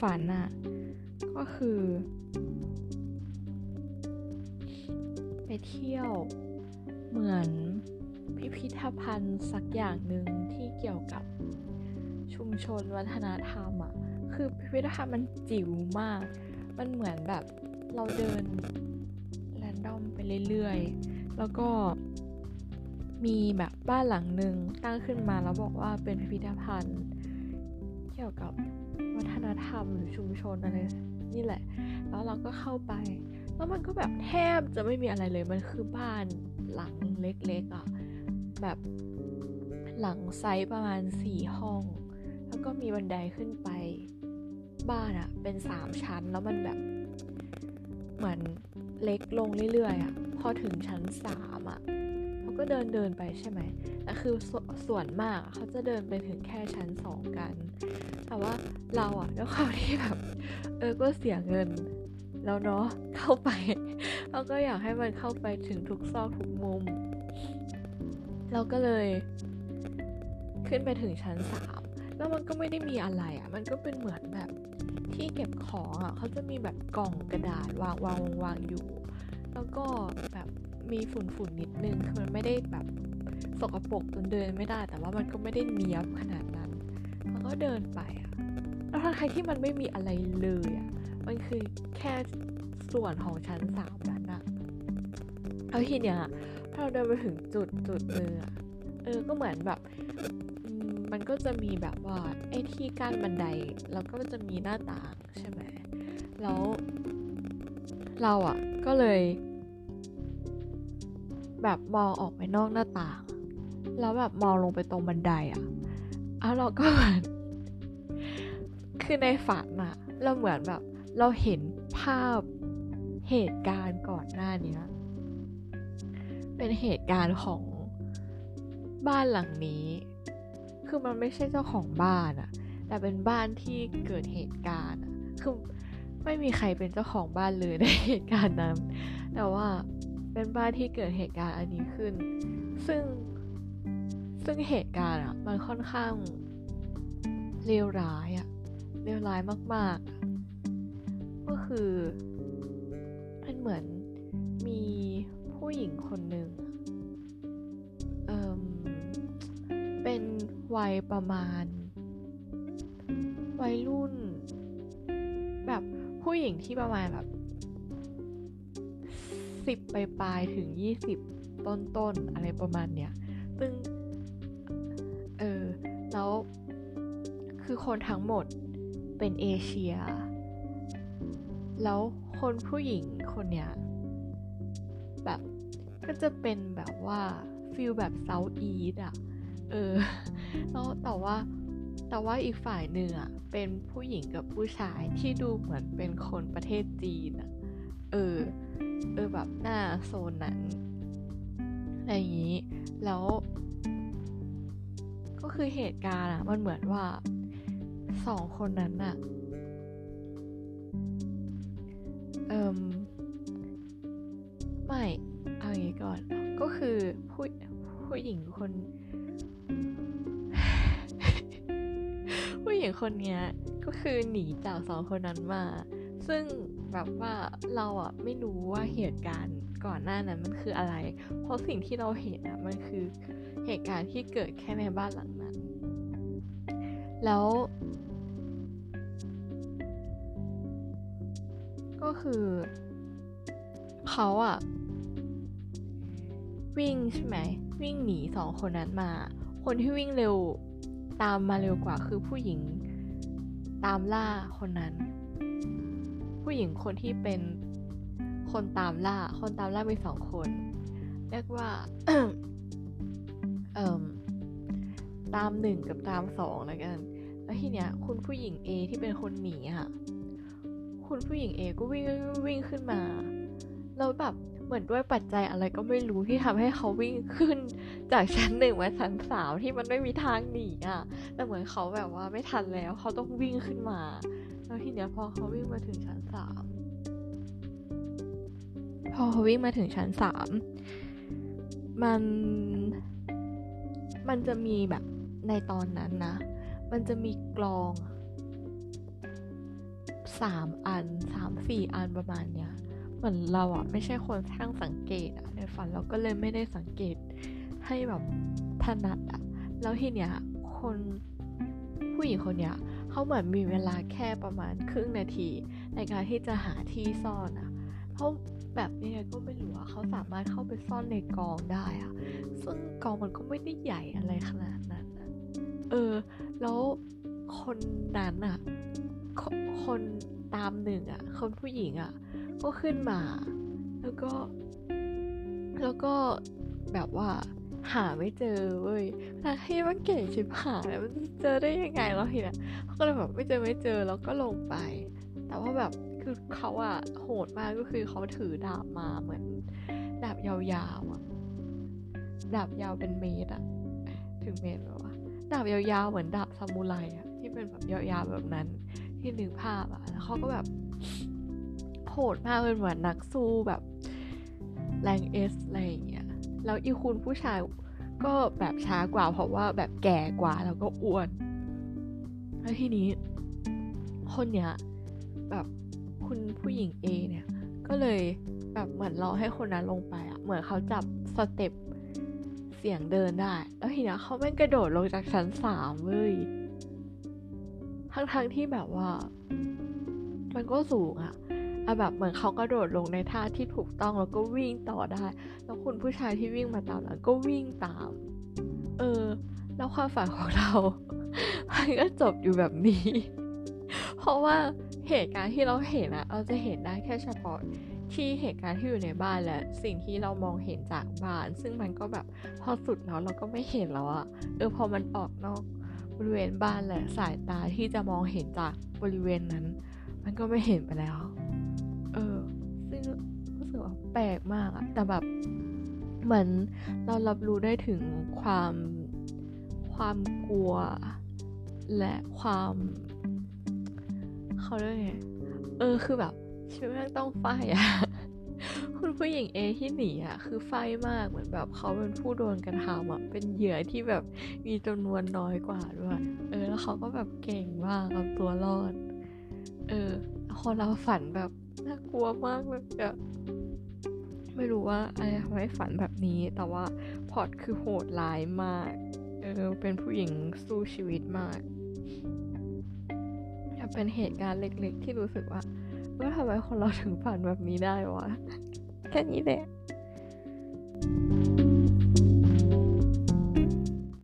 ฝันอะก็คือ ไปเที่ยวเหมือนพิพิธภัณฑ์สักอย่างหนึ่งที่เกี่ยวกับชุมชนวัฒนธรรมอะคือพิพิธภัณฑ์มันจิ๋วมาก มันเหมือนแบบเราเดินแรนดอมไปเรื่อยๆ แล้วก็มีแบบบ้านหลังหนึ่งตั้งขึ้นมาแล้วบอกว่าเป็นพิพิธภัณฑ์ เกี่ยวกับ วัฒนธรรมหรือชุมชนอะไรนี่แหละ แล้วเราก็เข้าไป แล้วมันก็แบบแทบจะไม่มีอะไรเลย มันคือบ้านหลังเล็กๆอะ่ะ แบบหลังไซส์ประมาณสี่ห้อง แล้วก็มีบันไดขึ้นไป บ้านอะ่ะ เป็นสามชั้น แล้วมันแบบ เหมือนเล็กลงเรื่อยๆอะ่ะ พอถึงชั้นสามอะเขา ก็เดินเดินไปใช่ไหมแต่คือสส่วนมากเขาจะเดินไปถึงแค่ชั้นสองกัน แต่ว่าเราอะด้วยความที่แบบ เออก็เสียเงิน แล้วเนาะเข้าไปเราก็อยากให้มันเข้าไปถึงทุกซอกทุกมุม เราก็เลย ขึ้นไปถึงชั้นสามแล้วมันก็ไม่ได้มีอะไรอะ่ะ มันก็เป็นเหมือนแบบที่เก็บของอะ่ะเขาจะมีแบบกล่องกระดาษวางวางวางวางอยู่ แล้วก็แบบ มีฝุ่นฝุ่นนิดนึงคือมันไม่ได้แบบสกปรกจนเดินไม่ได้ แต่ว่ามันก็ไม่ได้เนียบขนาดนั้น มันก็เดินไปอะแล้วทั้งใครที่มันไม่มีอะไรเลยอะมันคือแค่ส่วนของชั้นสามนั้นอะแล้วทีเนี้ยพอเราเดินไปถึงจุดจุดหนึ่งอเออก็เหมือนแบบมันก็จะมีแบบว่าไอ้ที่กั้นบันไดแล้วก็จะมีหน้าต่างใช่ไหมแล้วเราอะก็เลย แบบมองออกไปนอกหน้าต่าง แล้วแบบมองลงไปตรงบันไดอะแล้วเราก็เหมือนคือในฝันอะเราเหมือนแบบ เราเห็นภาพเหตุการณ์ก่อนหน้านี้เป็นเหตุการณ์ของบ้านหลังนี้ คือมันไม่ใช่เจ้าของบ้านอะแต่เป็นบ้านที่เกิดเหตุการณ์คือไม่มีใครเป็นเจ้าของบ้านเลยในเหตุการณ์นั้น แต่ว่า เป็นบ้านที่เกิดเหตุการณ์อันนี้ขึ้น ซึ่งซึ่งเหตุการณ์อะมันค่อนข้างเลวร้ายอะเลวร้ายมาก ๆ ก็คือมันเหมือนมีผู้หญิงคนหนึ่งเออเป็นวัยประมาณ วัยรุ่น แบบผู้หญิงที่ประมาณแบบ สิบปลายๆถึงยี่สิบต้นๆอะไรประมาณเนี้ยซึ่ง เออ แล้ว คือคนทั้งหมดเป็นเอเชีย แล้วคนผู้หญิงคนเนี้ย แบบก็จะเป็นแบบว่าฟิลแบบเซาท์อีสอะเออ แล้วแต่ว่าแต่ว่าอีกฝ่ายหนึ่งอะเป็นผู้หญิงกับผู้ชายที่ดูเหมือนเป็นคนประเทศจีนอะเออ แบบหน้าโซนนั้นอะไรอย่างนี้ แล้ว ก็คือเหตุการณ์อะมันเหมือนว่าสองคนนั้นอะเอิมไม่ เอาอย่างนี้ก่อน ก็คือผู้ผู้หญิงคน ผู้หญิงคนเนี้ย ก็คือหนีจากสองคนนั้นมา ซึ่ง แบบว่าเราอะไม่รู้ว่าเหตุการณ์ก่อนหน้านั้นมันคืออะไร เพราะสิ่งที่เราเห็นอะมันคือเหตุการณ์ที่เกิดแค่ในบ้านหลังนั้น แล้วก็คือเขาอะวิ่งใช่ไหมวิ่งหนีสองคนนั้นมา คนที่วิ่งเร็วตามมาเร็วกว่าคือผู้หญิงตามล่าคนนั้น ผู้หญิงคนที่เป็นคนตามล่า คนตามล่ามีสองคน เรียกว่าเอ่มตามหนึ่งกับตามสองแล้วกัน แล้วทีเนี้ย คุณผู้หญิง A ที่เป็นคนหนีค่ะ คุณผู้หญิง A ก็วิ่งวิ่งขึ้นมา แล้วแบบเหมือนด้วยปัจจัยอะไรก็ไม่รู้ที่ทำให้เขาวิ่งขึ้น จากชั้นหนึ่งมาชั้นสามที่มันไม่มีทางหนีอะ แต่เหมือนเขาแบบว่าไม่ทันแล้ว เขาต้องวิ่งขึ้นมา แล้วทีเนี้ยพอเขาวิ่งมาถึงชั้นสามพอเขาวิ่งมาถึงชั้นสามมัน มันจะมีแบบในตอนนั้นนะ มันจะมีกลองสามอันสามสี่อันประมาณเนี้ยเหมือนเราอะไม่ใช่คนช่างสังเกตอะในฝันเราก็เลยไม่ได้สังเกตให้แบบถนัดอะแล้วทีเนี้ยคนผู้หญิงคนเนี้ย เขาเหมือนมีเวลาแค่ประมาณครึ่งนาที ในการที่จะหาที่ซ่อนอะเขาแบบยังไงก็ไม่รู้อะเขาสามารถเข้าไปซ่อนในกองได้อะซึ่งกองมันก็ไม่ได้ใหญ่อะไรขนาดนั้นอะเออ แล้วคนนั้นอะคคนตามหนึ่งอะคนผู้หญิงอะก็ขึ้นมา แล้วก็ แล้วก็แบบว่า หาไม่เจอเว้ยทั้งที่มันเก่งชิบหายมันเจอได้ยังไงแล้วทีเนี้ยเขาก็เลยแบบไม่เจอไม่เจอแล้วก็ลงไป แต่ว่าแบบคือเขาอะโหดมากก็คือเขาถือดาบมาเหมือนดาบยาวๆอะดาบยาวเป็นเมตรอะถึงเมตรแล้ววะดาบยาวๆเหมือนดาบซามูไรอะที่เป็นแบบยาวๆแบบนั้น ที่นึกภาพอะแล้วเขาก็แบบโหดมากเป็นเหมือนนักสู้แบบแรงเอสอะไรอย่างเงี้ย แล้วอีคุณผู้ชายก็แบบช้ากว่า เพราะว่าแบบแก่กว่าแล้วก็อ้วน แล้วทีนี้ คนเนี้ยแบบคุณผู้หญิงเอเนี่ย ก็เลยแบบเหมือนรอให้คนนั้นลงไปอะเหมือนเขาจับสเต็ปเสียงเดินได้ แล้วทีนี้เขาแม่งกระโดดลงจากชั้นสามเว้ย ทั้งๆทที่แบบว่า มันก็สูงอะ อะแบบเหมือนเขากระโดดลงในท่าที่ถูกต้องแล้วก็วิ่งต่อได้ แล้วคุณผู้ชายที่วิ่งมาตามหลังก็วิ่งตาม เออ แล้วความฝันของเรามันก็จบอยู่แบบนี้ เพราะว่าเหตุการณ์ที่เราเห็นอะเราจะเห็นได้แค่เฉพาะที่เหตุการณ์ที่อยู่ในบ้านและสิ่งที่เรามองเห็นจากบ้าน ซึ่งมันก็แบบพอสุดแล้วเราก็ไม่เห็นแล้วอะเออพอมันออกนอกบริเวณบ้านและสายตาที่จะมองเห็นจากบริเวณนั้น มันก็ไม่เห็นไปแล้ว แปลกมากอะแต่แบบเหมือนเรารับรู้ได้ถึงความความกลัว และความเขาเรียกไงเออคือแบบชีวิตแม่งต้องไฟอะคุณผู้หญิงเอที่หนีอะคือไฟมากเหมือนแบบเขาเป็นผู้โดนกระทำอะเป็นเหยื่อที่แบบมีจำนวนน้อยกว่าด้วย เออ แล้วเขาก็แบบเก่งมากเอาตัวรอด เออพอเราฝันแบบน่ากลัวมากเลยอะ ไม่รู้ว่าอะไรทำให้ฝันแบบนี้ แต่ว่าพอตคือโหดร้ายมาก เออ เป็นผู้หญิงสู้ชีวิตมากเป็นเหตุการณ์เล็กๆ ที่รู้สึกว่าว่าทำไมคนเราถึงฝันแบบนี้ได้วะ แค่นี้แหละ